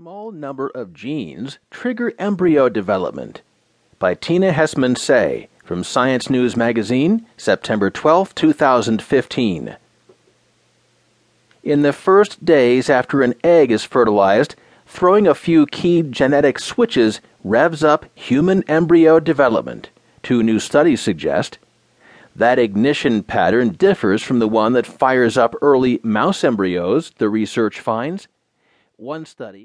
small number of genes trigger embryo development. By Tina Hesman Saey from Science News Magazine, September 12, 2015. In the first days after an egg is fertilized, throwing a few key genetic switches revs up human embryo development, two new studies suggest. That ignition pattern differs from the one that fires up early mouse embryos, the research finds. One study